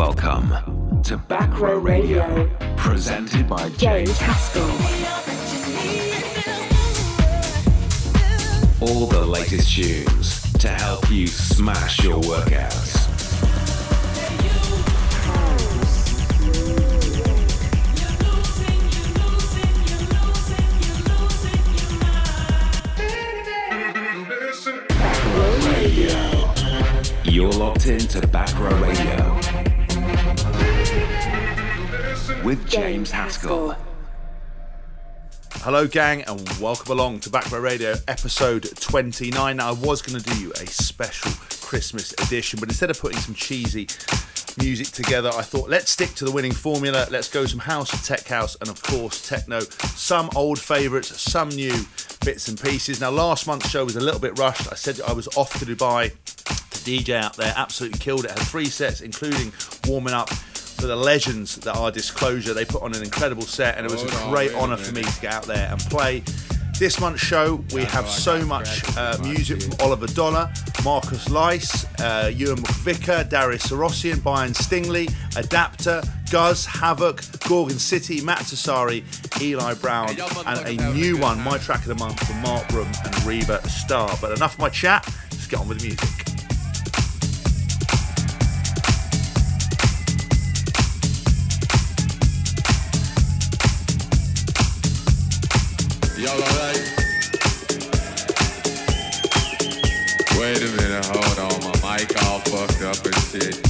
Welcome to Back Row Radio, presented by James Haskell. All the latest tunes to help you smash your workouts. You're locked into Back Row Radio with James Haskell. Hello, gang, and welcome along to Back Row Radio episode 29. Now, I was going to do you a special Christmas edition, but instead of putting some cheesy music together, I thought let's stick to the winning formula. Let's go some house, tech house, and of course, techno. Some old favourites, some new bits and pieces. Now, last month's show was a little bit rushed. I said I was off to Dubai DJ out there absolutely killed it. Had three sets, including warming up for the legends that are Disclosure. They put on an incredible set, and it was a great honour for me to get out there and play. This month's show, we have so much uh, music from Oliver Dollar, Marcus Lice, uh, Ewan McVicker, Darius Syrossian, Byron Stingily, Adapter, Guz, Havoc, Gorgon City, Matt Sassari, Eli Brown, and a new one, my track of the month from Mark Broom and Reba Star. But enough of my chat, let's get on with the music. Wait a minute, hold on. My mic all fucked up and shit.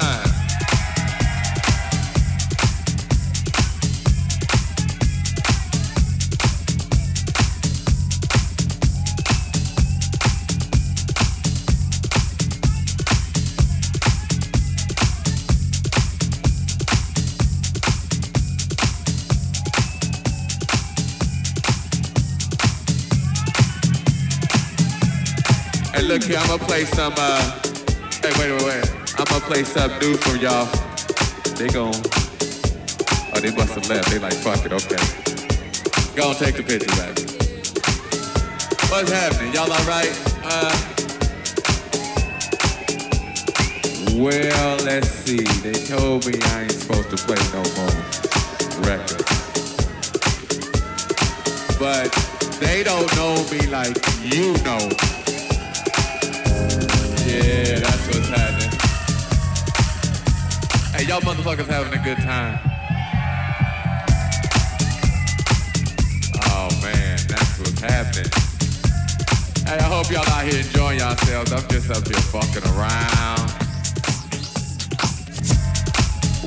Time. Look here, I'm gonna play some, uh, hey, wait, wait, wait. I'm gonna play some new for y'all. They gon' oh, they must have left. They like, fuck it, okay. Go on, take the picture back. What's happening? Y'all alright? Uh, well, let's see. They told me I ain't supposed to play no more records. But they don't know me like you know. Yeah, that's happening. Hey, y'all motherfuckers having a good time. Oh man, that's what's happening. Hey, I hope y'all out here enjoying yourselves. I'm just up here fucking around.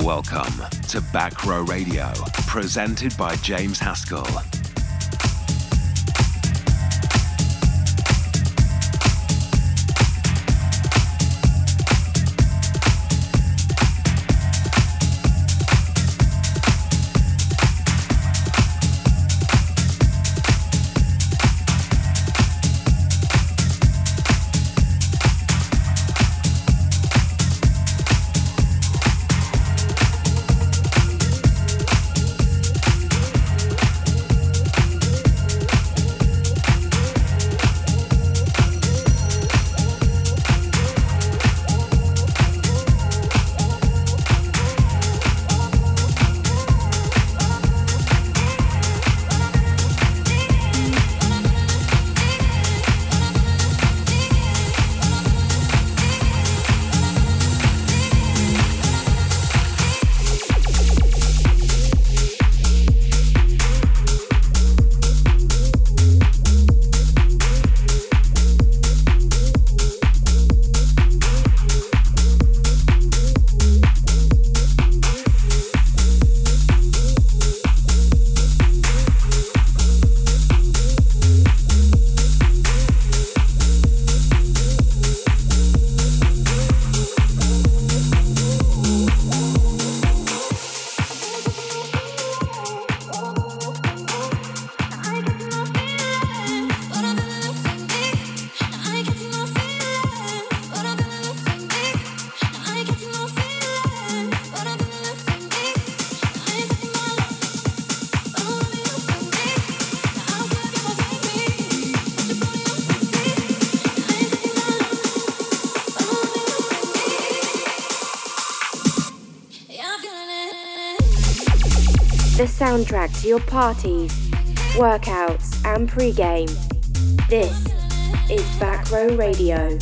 Welcome to Back Row Radio, presented by James Haskell. The soundtrack to your parties, workouts, and pregame. This is Back Row Radio.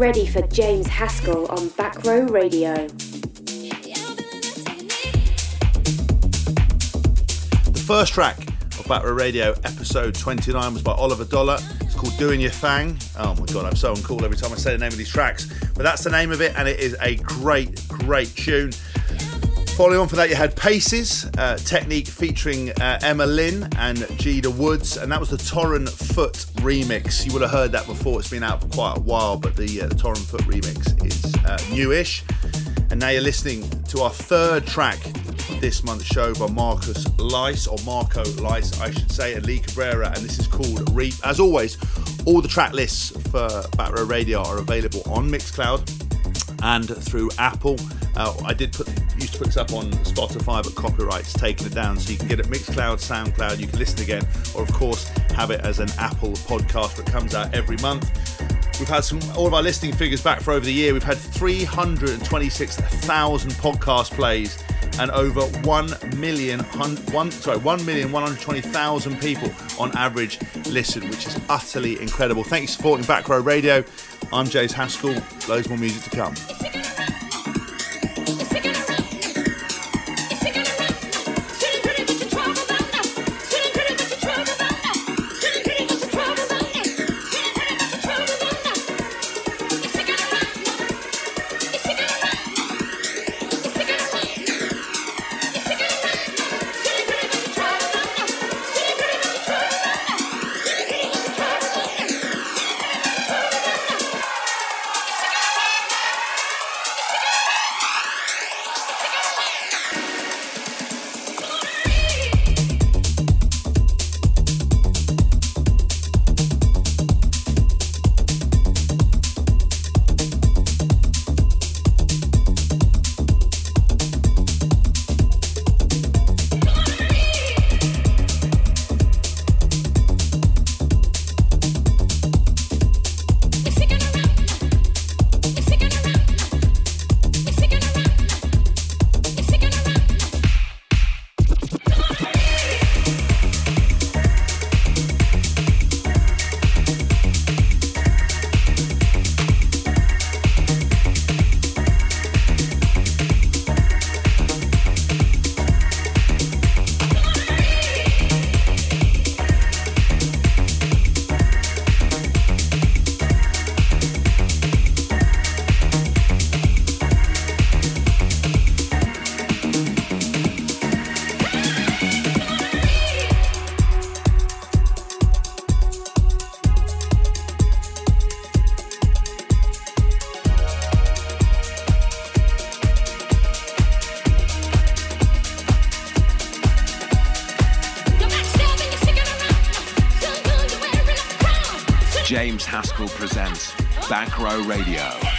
Ready for James Haskell on Back Row Radio. The first track of Back Row Radio, episode 29, was by Oliver Dollar. It's called Doing Your Thang. Oh my god, I'm so uncool every time I say the name of these tracks. But that's the name of it, and it is a great, great tune. Following on for that, you had Paces, uh, Technique featuring uh, Emma Lynn and Jada Woods, and that was the Torren Foot remix. You would have heard that before, it's been out for quite a while, but the, uh, the Torren Foot remix is uh, newish. And now you're listening to our third track this month's show by Marcus Lice, or Marco Lys, I should say, and Lee Cabrera, and this is called Reap. As always, all the track lists for Back Radio are available on Mixcloud and through Apple. Uh, I did put used to put this up on Spotify, but copyright's taken it down, so you can get it Mixcloud, SoundCloud. You can listen again, or of course have it as an Apple podcast that comes out every month. We've had some all of our listening figures back for over the year. We've had 326,000 podcast plays and over 1 million, one, sorry, 1,120,000 people on average listen, which is utterly incredible. Thanks for supporting Back Row Radio. I'm James Haskell. Loads more music to come. James Haskell presents Back Row Radio.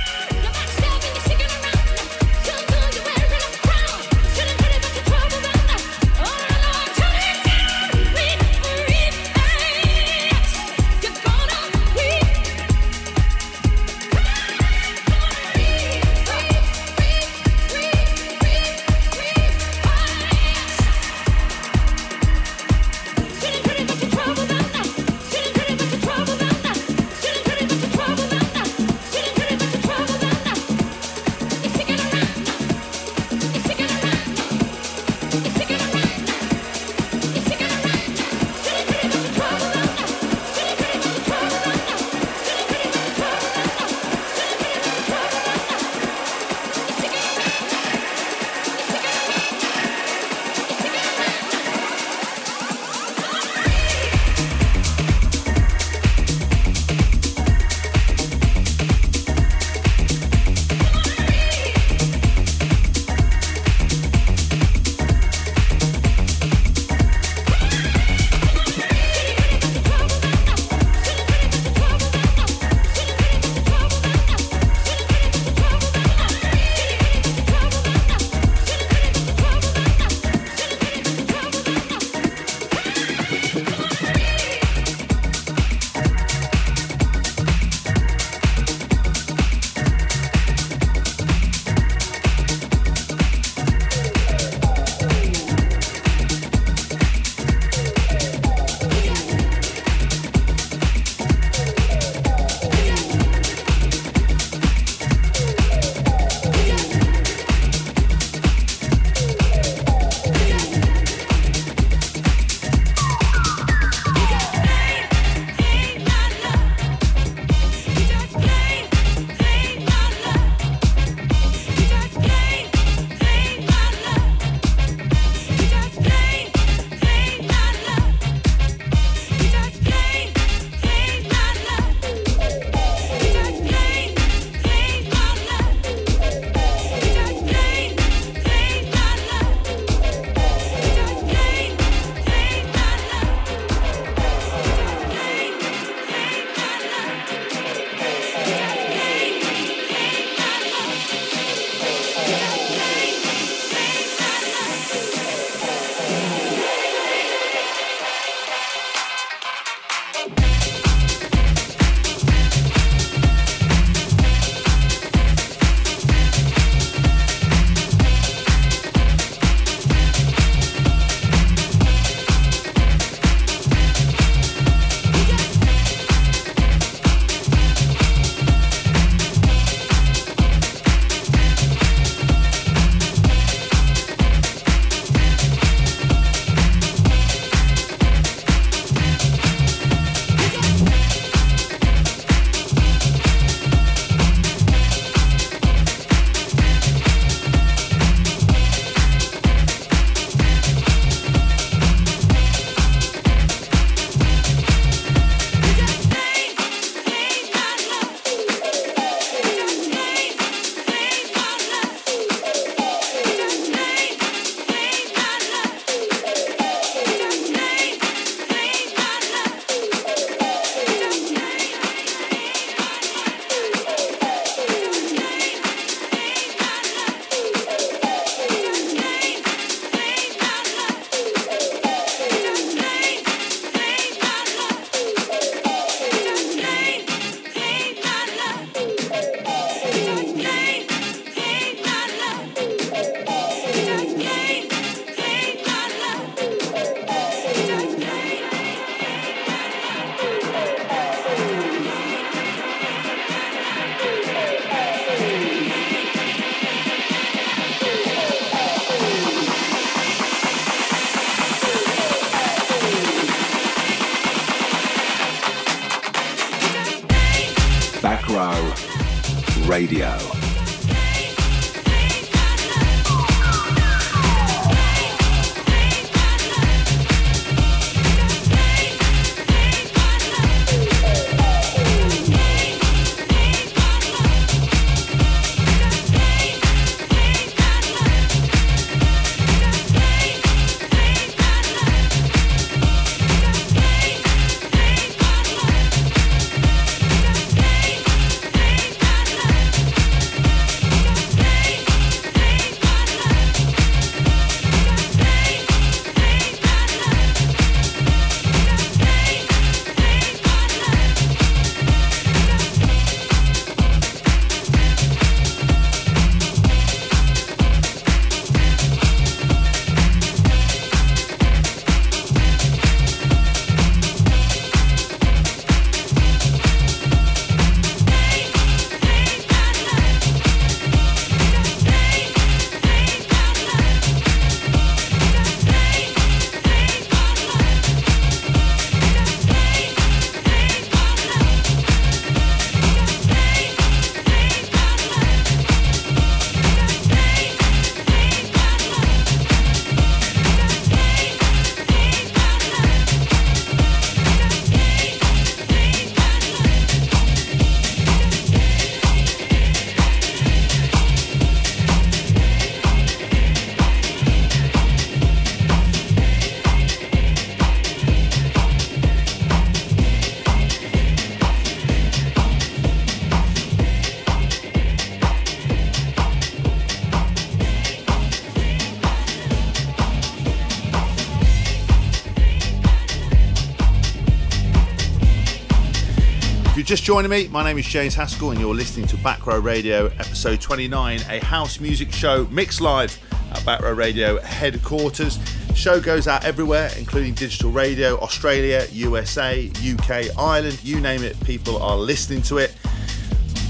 Just joining me, my name is James Haskell, and you're listening to Back Row Radio, episode 29, a house music show mixed live at Back Row Radio headquarters. Show goes out everywhere, including digital radio, Australia, USA, UK, Ireland, you name it, people are listening to it.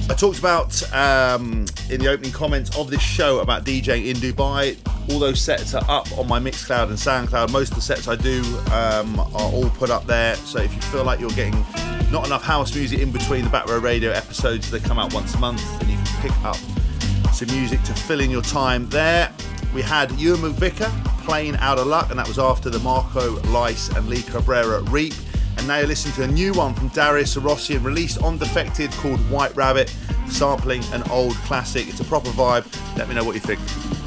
I talked about um, in the opening comments of this show about DJing in Dubai. All those sets are up on my Mixcloud and SoundCloud. Most of the sets I do um, are all put up there. So if you feel like you're getting not enough house music in between the Back Row Radio episodes, they come out once a month, and you can pick up some music to fill in your time there. We had Ewan McVicker playing Out of Luck, and that was after the Marco Lys and Lee Cabrera Reap. And now you're listening to a new one from Darius Syrossian, released on Defected called White Rabbit, sampling an old classic. It's a proper vibe. Let me know what you think.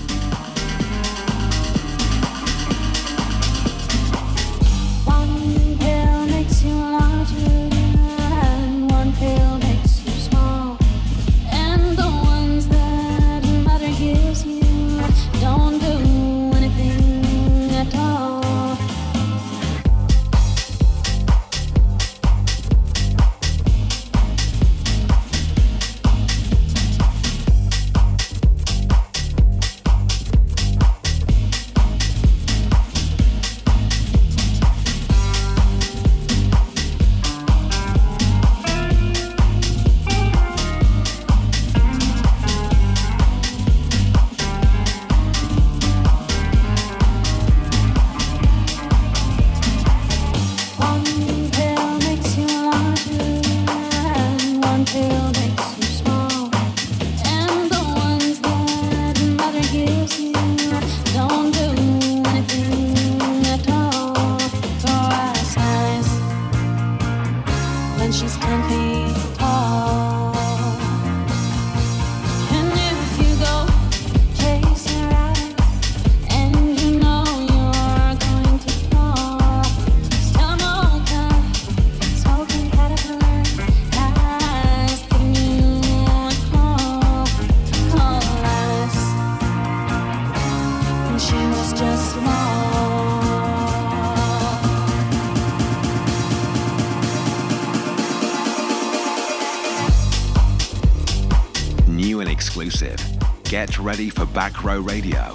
Ready for Back Row Radio.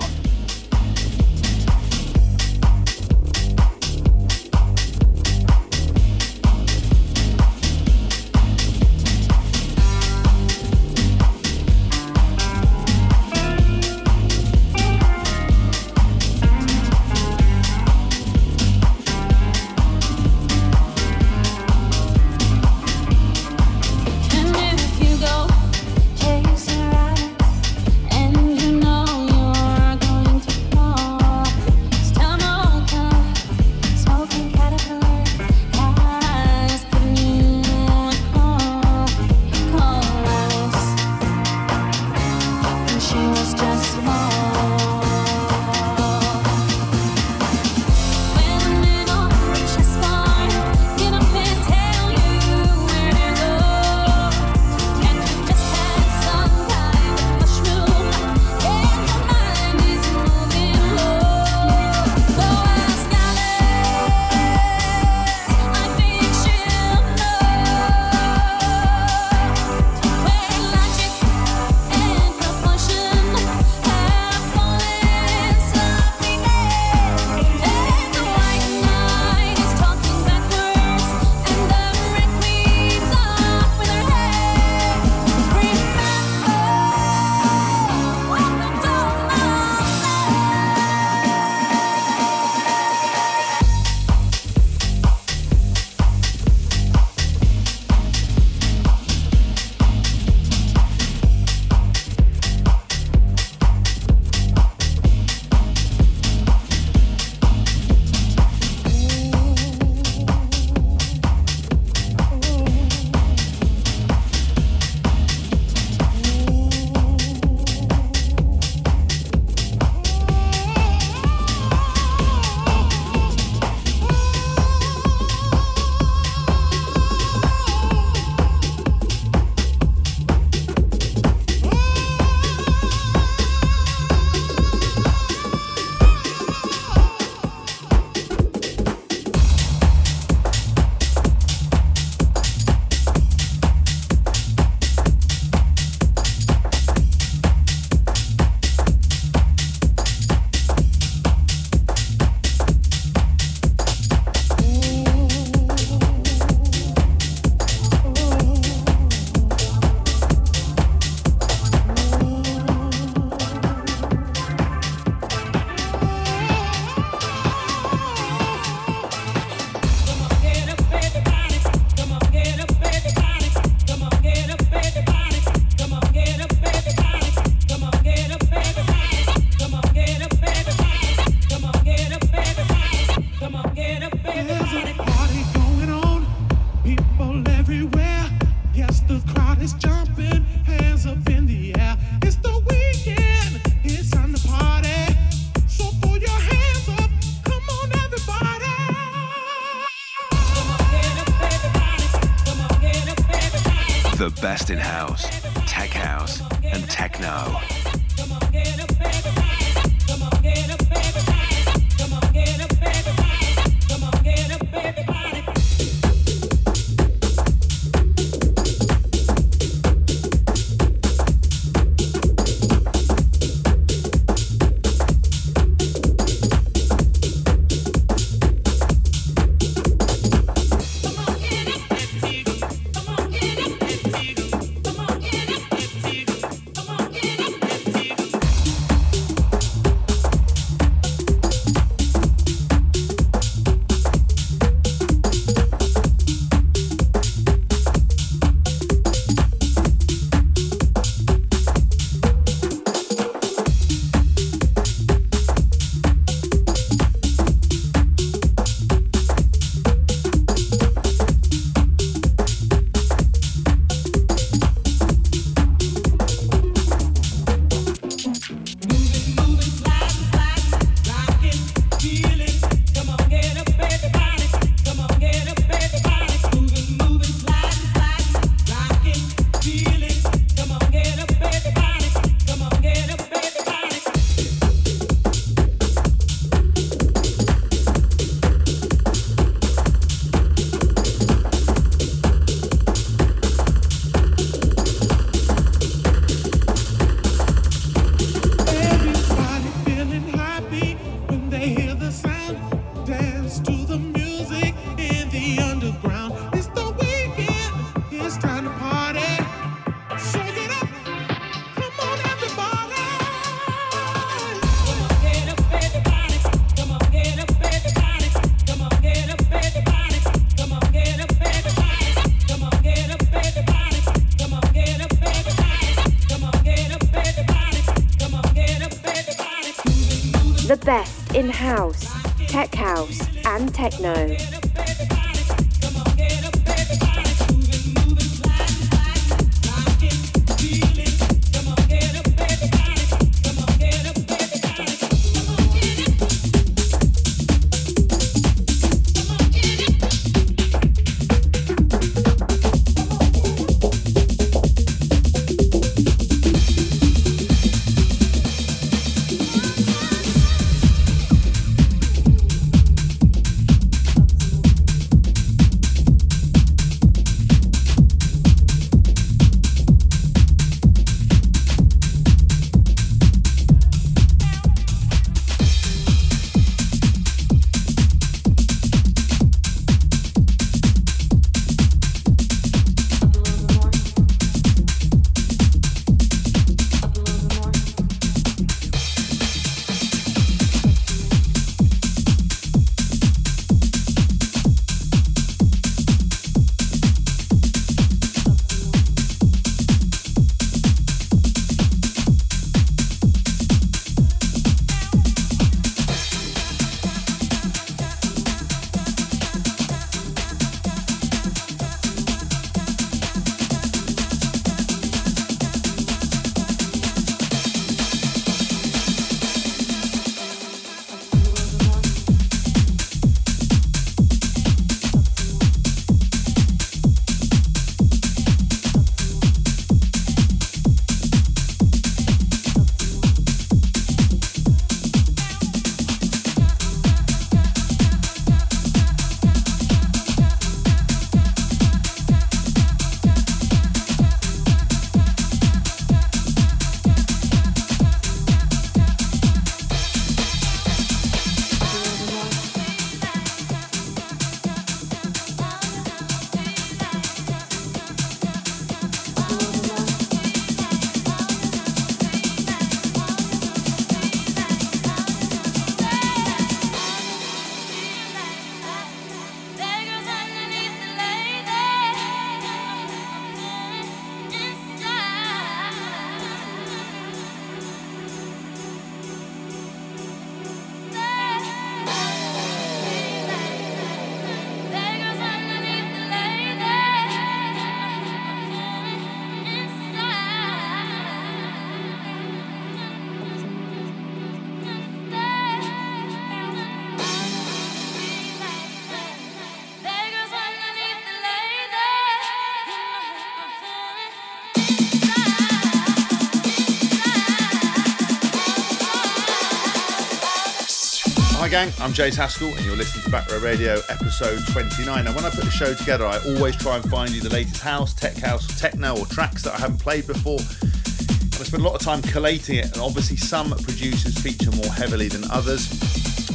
Hi, gang. I'm James Haskell, and you're listening to Back Row Radio, episode 29. Now, when I put the show together, I always try and find you the latest house, tech house, techno, or tracks that I haven't played before. And I spend a lot of time collating it, and obviously, some producers feature more heavily than others.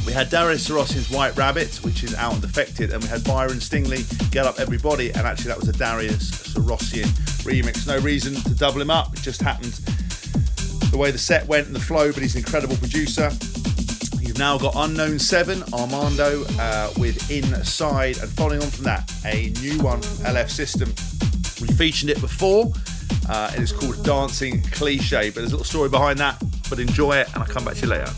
We had Darius Saros's White Rabbit, which is out and defected, and we had Byron Stingily, Get Up Everybody, and actually, that was a Darius Syrossian remix. No reason to double him up, it just happened the way the set went and the flow, but he's an incredible producer. You've now got Unknown 7, Armando, uh, with Inside, and following on from that, a new one from LF System. We featured it before, uh, and it's called Dancing Cliche, but there's a little story behind that, but enjoy it, and I'll come back to you later.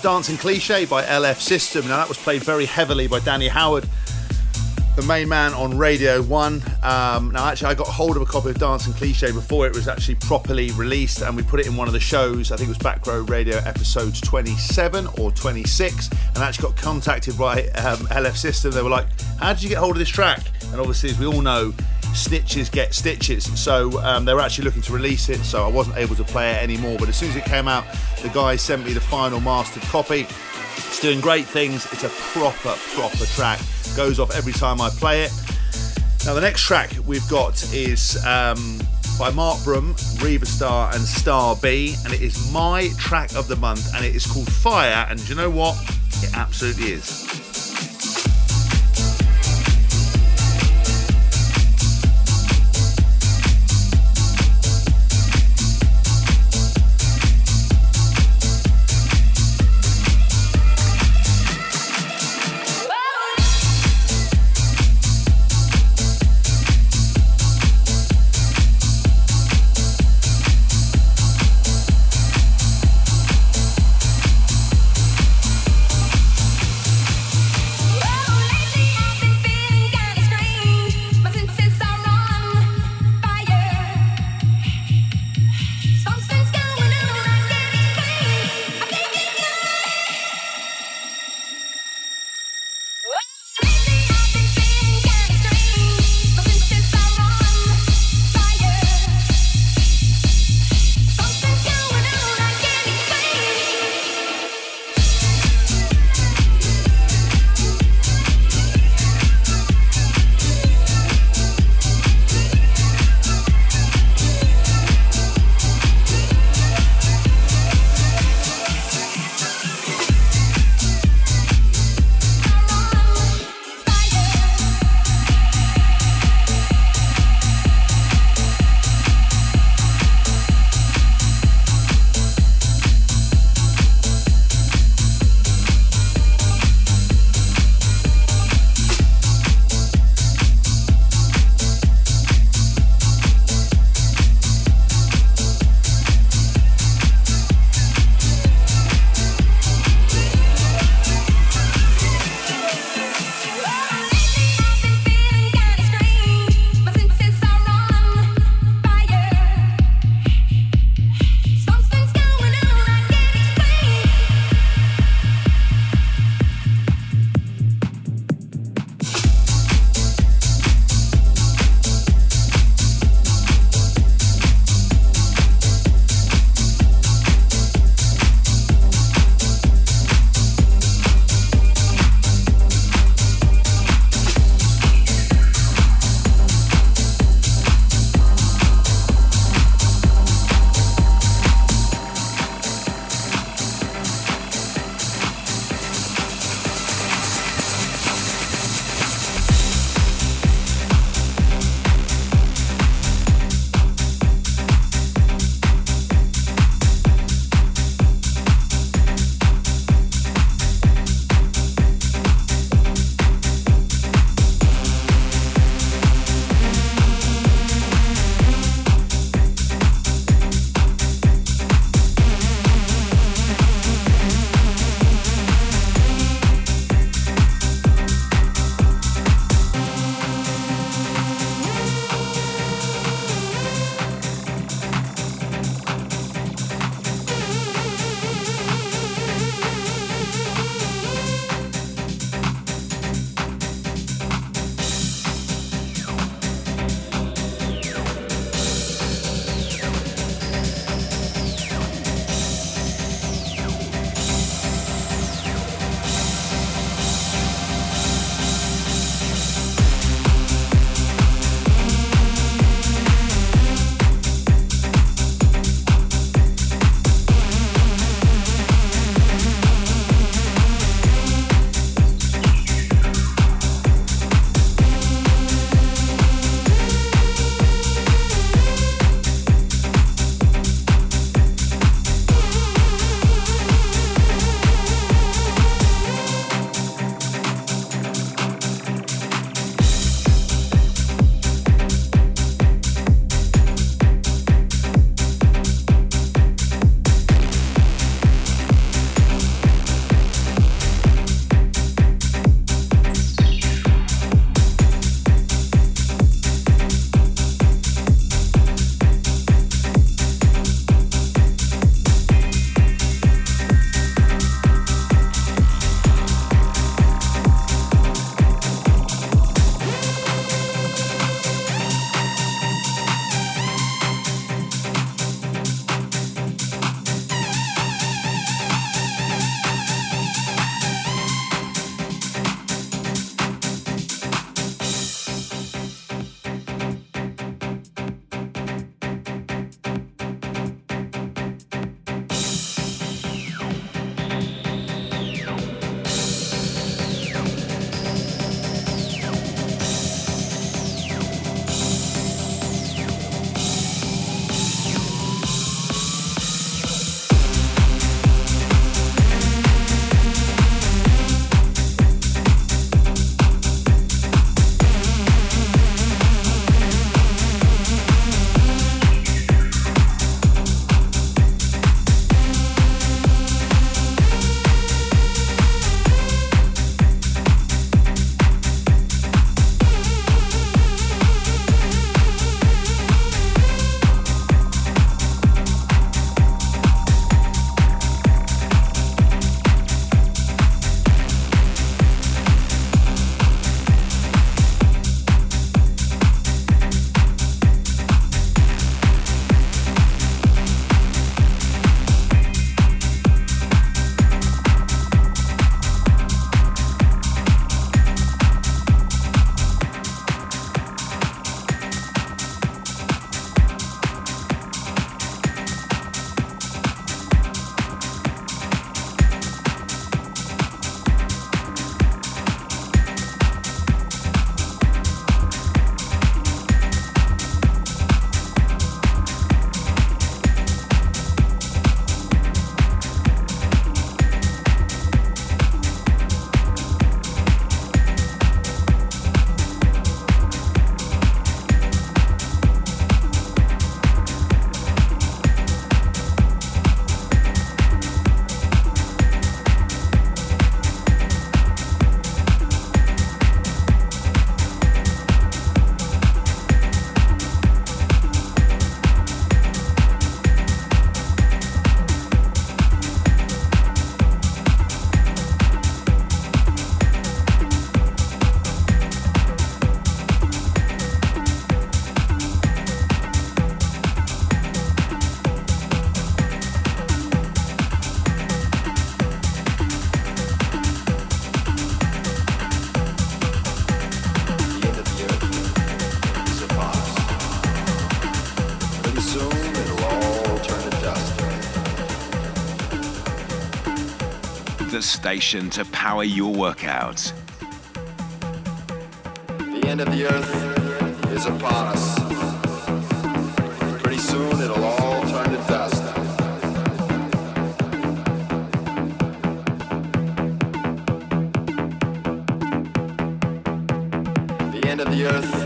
Was Dancing Cliche by LF System. Now, that was played very heavily by Danny Howard, the main man on Radio 1. Um, now, actually, I got hold of a copy of Dancing Cliche before it was actually properly released, and we put it in one of the shows. I think it was Back Row Radio episode 27 or 26, and I actually got contacted by um, LF System. They were like, How did you get hold of this track? And obviously, as we all know, snitches get stitches. So um, they were actually looking to release it, so I wasn't able to play it anymore. But as soon as it came out, the guy sent me the final mastered copy. It's doing great things. It's a proper, proper track. Goes off every time I play it. Now the next track we've got is um, by Mark Broom, Reva Star, and Star B, and it is my track of the month, and it is called Fire. And you know what? It absolutely is. Station to power your workouts. The end of the earth is upon us. Pretty soon it'll all turn to dust. The end of the earth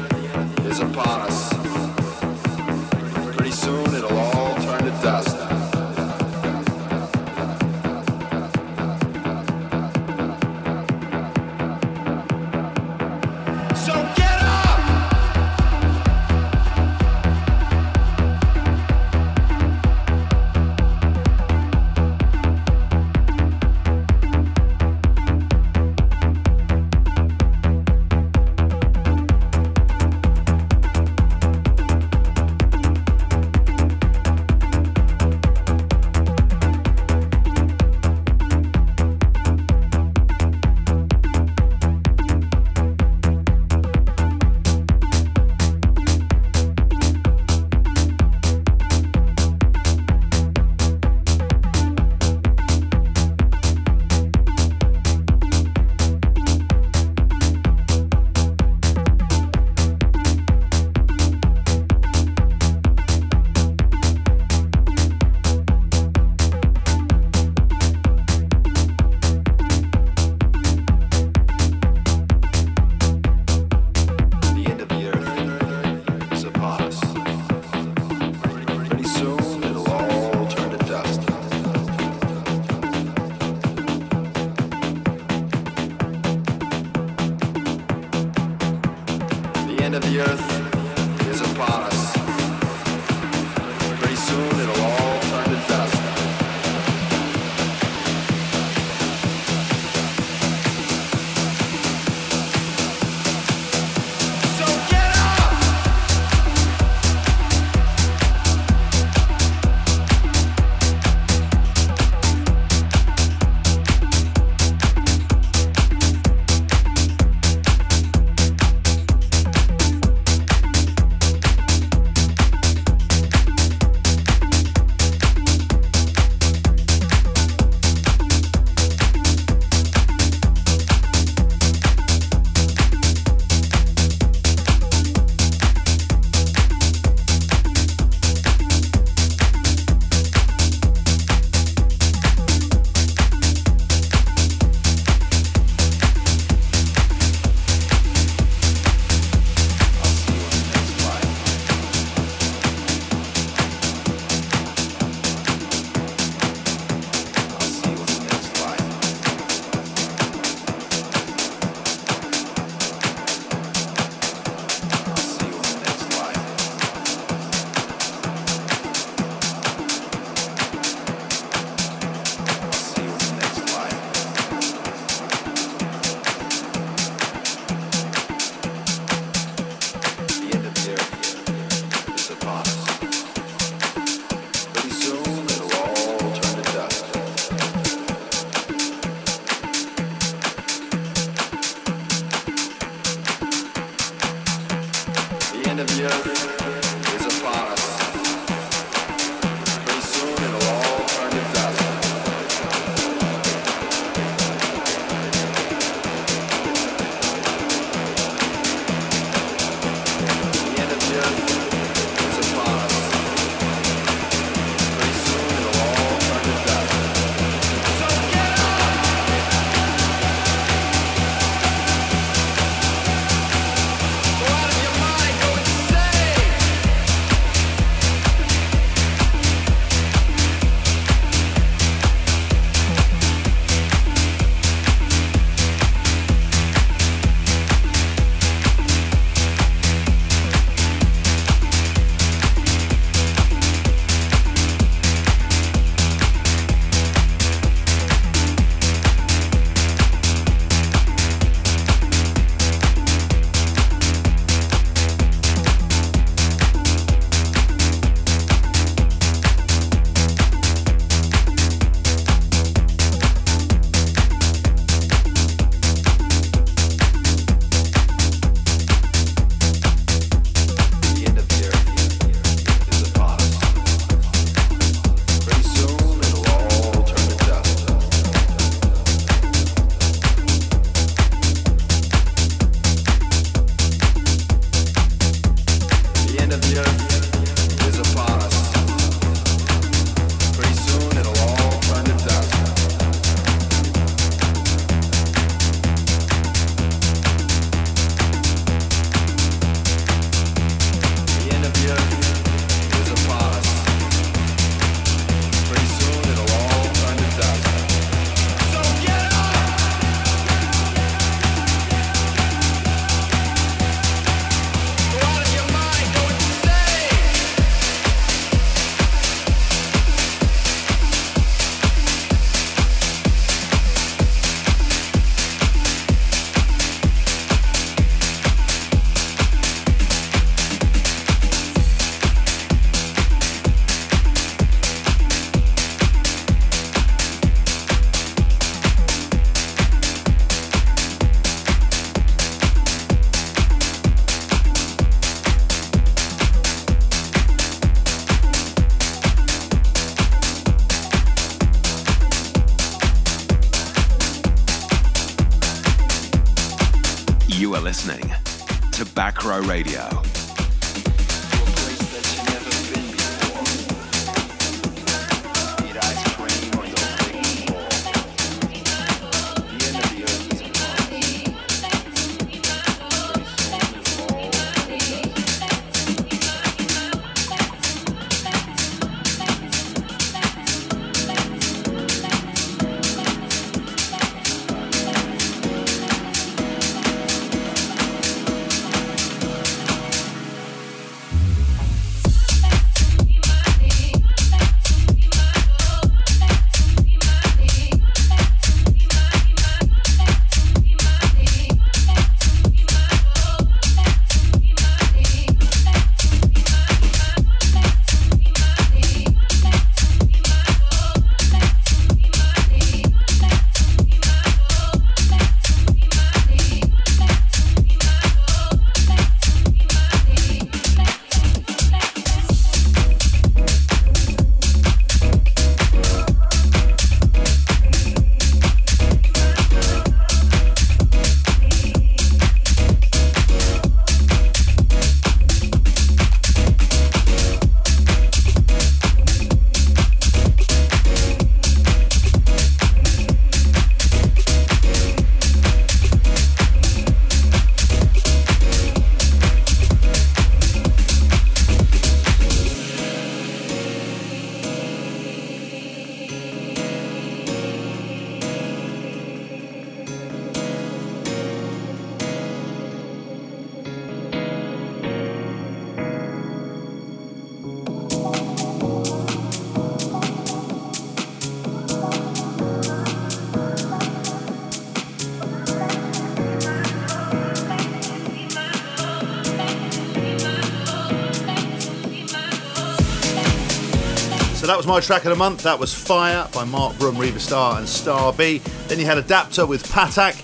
that was my track of the month. That was Fire by Mark Broom, Reva Star, and Star B. Then you had Adapter with Patak.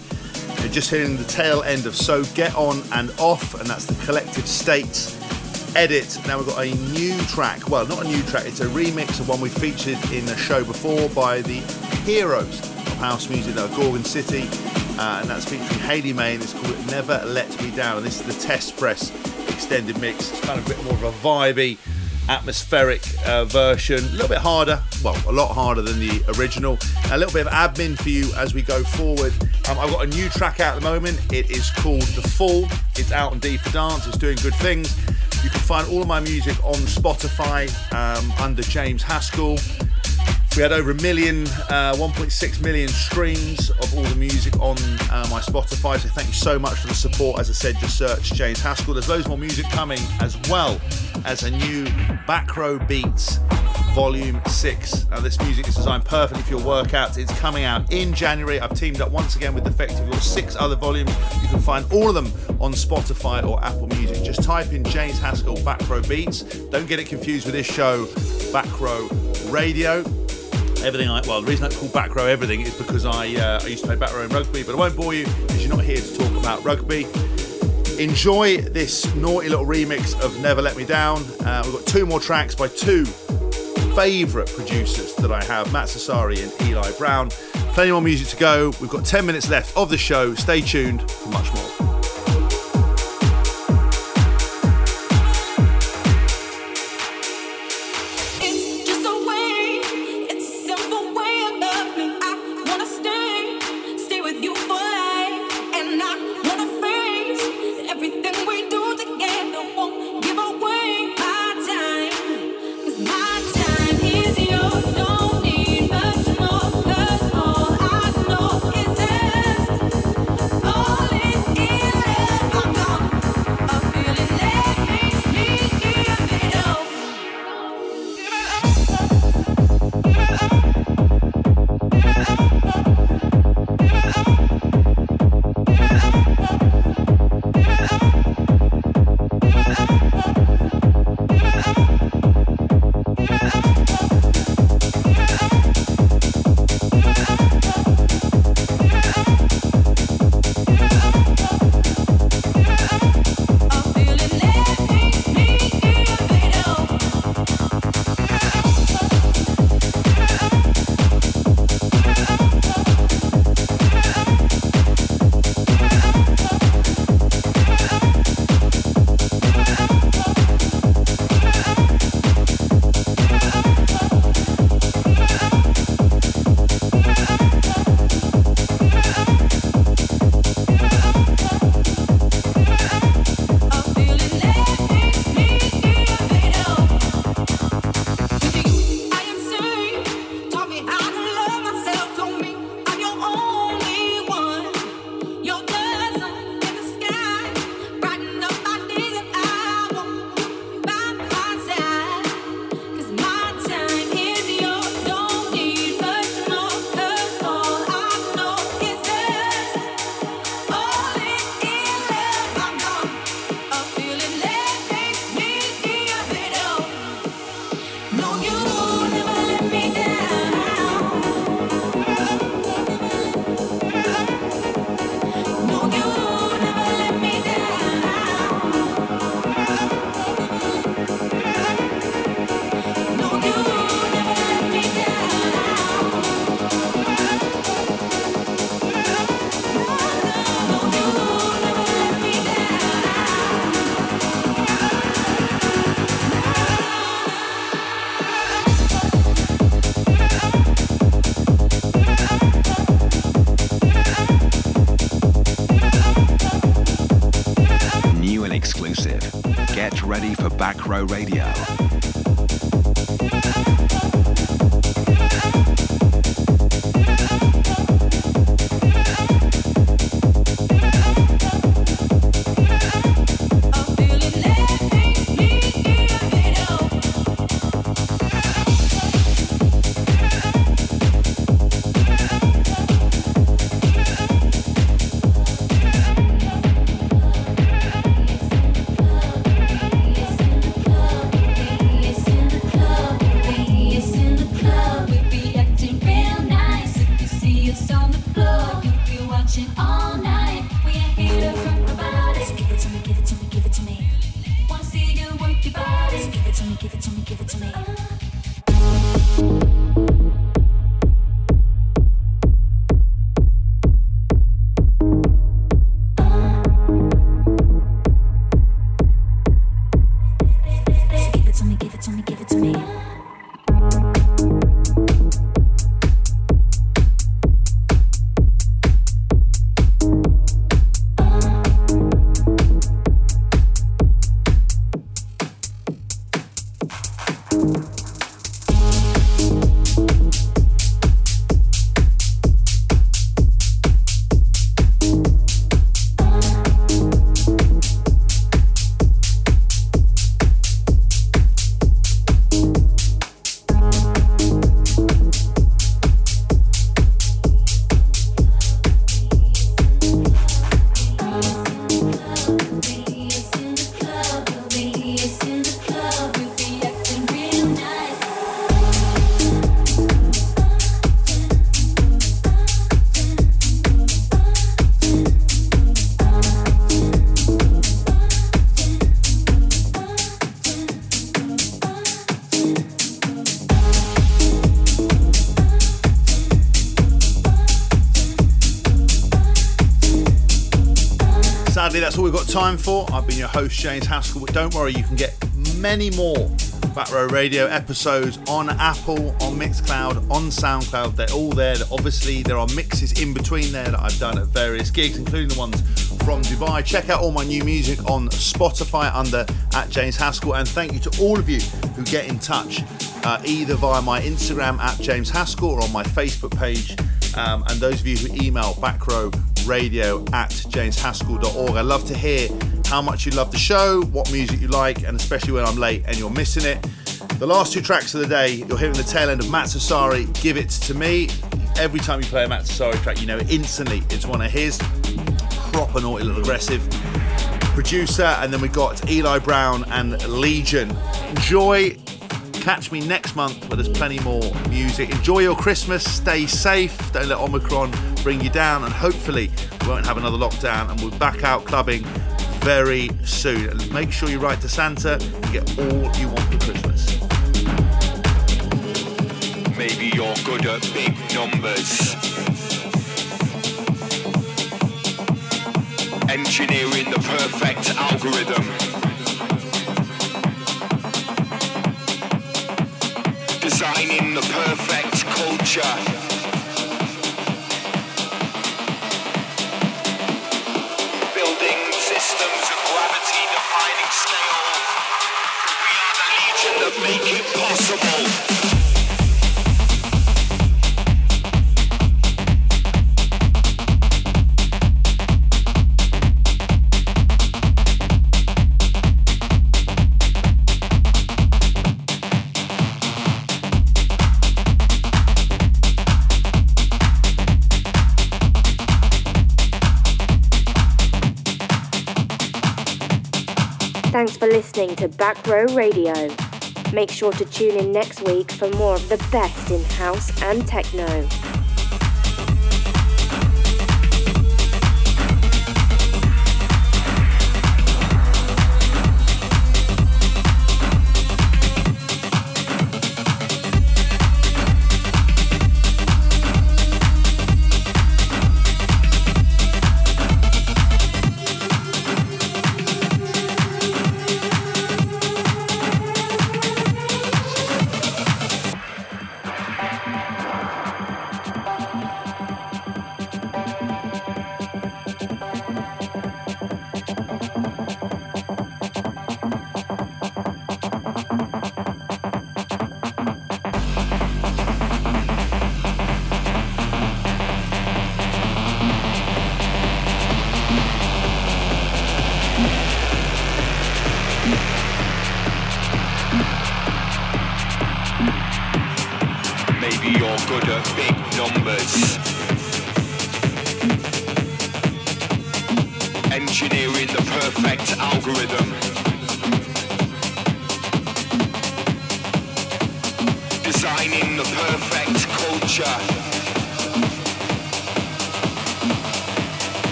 You're just hearing the tail end of So Get On and Off, and that's the Collective States edit. Now we've got a new track. Well, not a new track, it's a remix of one we featured in the show before by the heroes of house music, that are Gorgon City, uh, and that's featuring Hayley May, it's called Never Let Me Down. And this is the test press extended mix. It's kind of a bit more of a vibey atmospheric uh, version. A little bit harder, well, a lot harder than the original. A little bit of admin for you as we go forward. Um, I've got a new track out at the moment. It is called The Fall. It's out on D for Dance. It's doing good things. You can find all of my music on Spotify um, under James Haskell. We had over a million, uh, 1.6 million streams of all the music on uh, my Spotify. So thank you so much for the support. As I said, just search James Haskell. There's loads more music coming as well as a new Back Row Beats Volume 6. Now, this music is designed perfectly for your workouts. It's coming out in January. I've teamed up once again with Defective, your six other volumes. You can find all of them on Spotify or Apple Music. Just type in James Haskell Back Row Beats. Don't get it confused with this show, Back Row Radio everything I well the reason I call back row everything is because I uh, I used to play back row in rugby but I won't bore you because you're not here to talk about rugby. Enjoy this naughty little remix of Never Let Me Down. Uh, we've got two more tracks by two favourite producers that I have Matt Sassari and Eli Brown. Plenty more music to go. We've got 10 minutes left of the show. Stay tuned for much more Back Radio. that's all we've got time for. I've been your host, James Haskell, but don't worry, you can get many more Back Row Radio episodes on Apple, on Mixcloud, on SoundCloud. They're all there. Obviously, there are mixes in between there that I've done at various gigs, including the ones from Dubai. Check out all my new music on Spotify under at James Haskell. And thank you to all of you who get in touch uh, either via my Instagram at James Haskell or on my Facebook page. Um, and those of you who email backrow radio at jameshaskell.org. I love to hear how much you love the show, what music you like, and especially when I'm late and you're missing it. The last two tracks of the day, you're hearing the tail end of Matt Sassari, Give It To Me. Every time you play a Matt Sassari track, you know instantly it's one of his. Proper naughty little aggressive producer. And then we got Eli Brown and Legion. Enjoy Catch me next month where there's plenty more music. Enjoy your Christmas, stay safe, don't let Omicron bring you down, and hopefully we won't have another lockdown and we'll back out clubbing very soon. Make sure you write to Santa and get all you want for Christmas. Maybe you're good at big numbers. Engineering the perfect algorithm. designing the perfect culture. Thanks for listening to Back Row Radio. Make sure to tune in next week for more of the best in house and techno.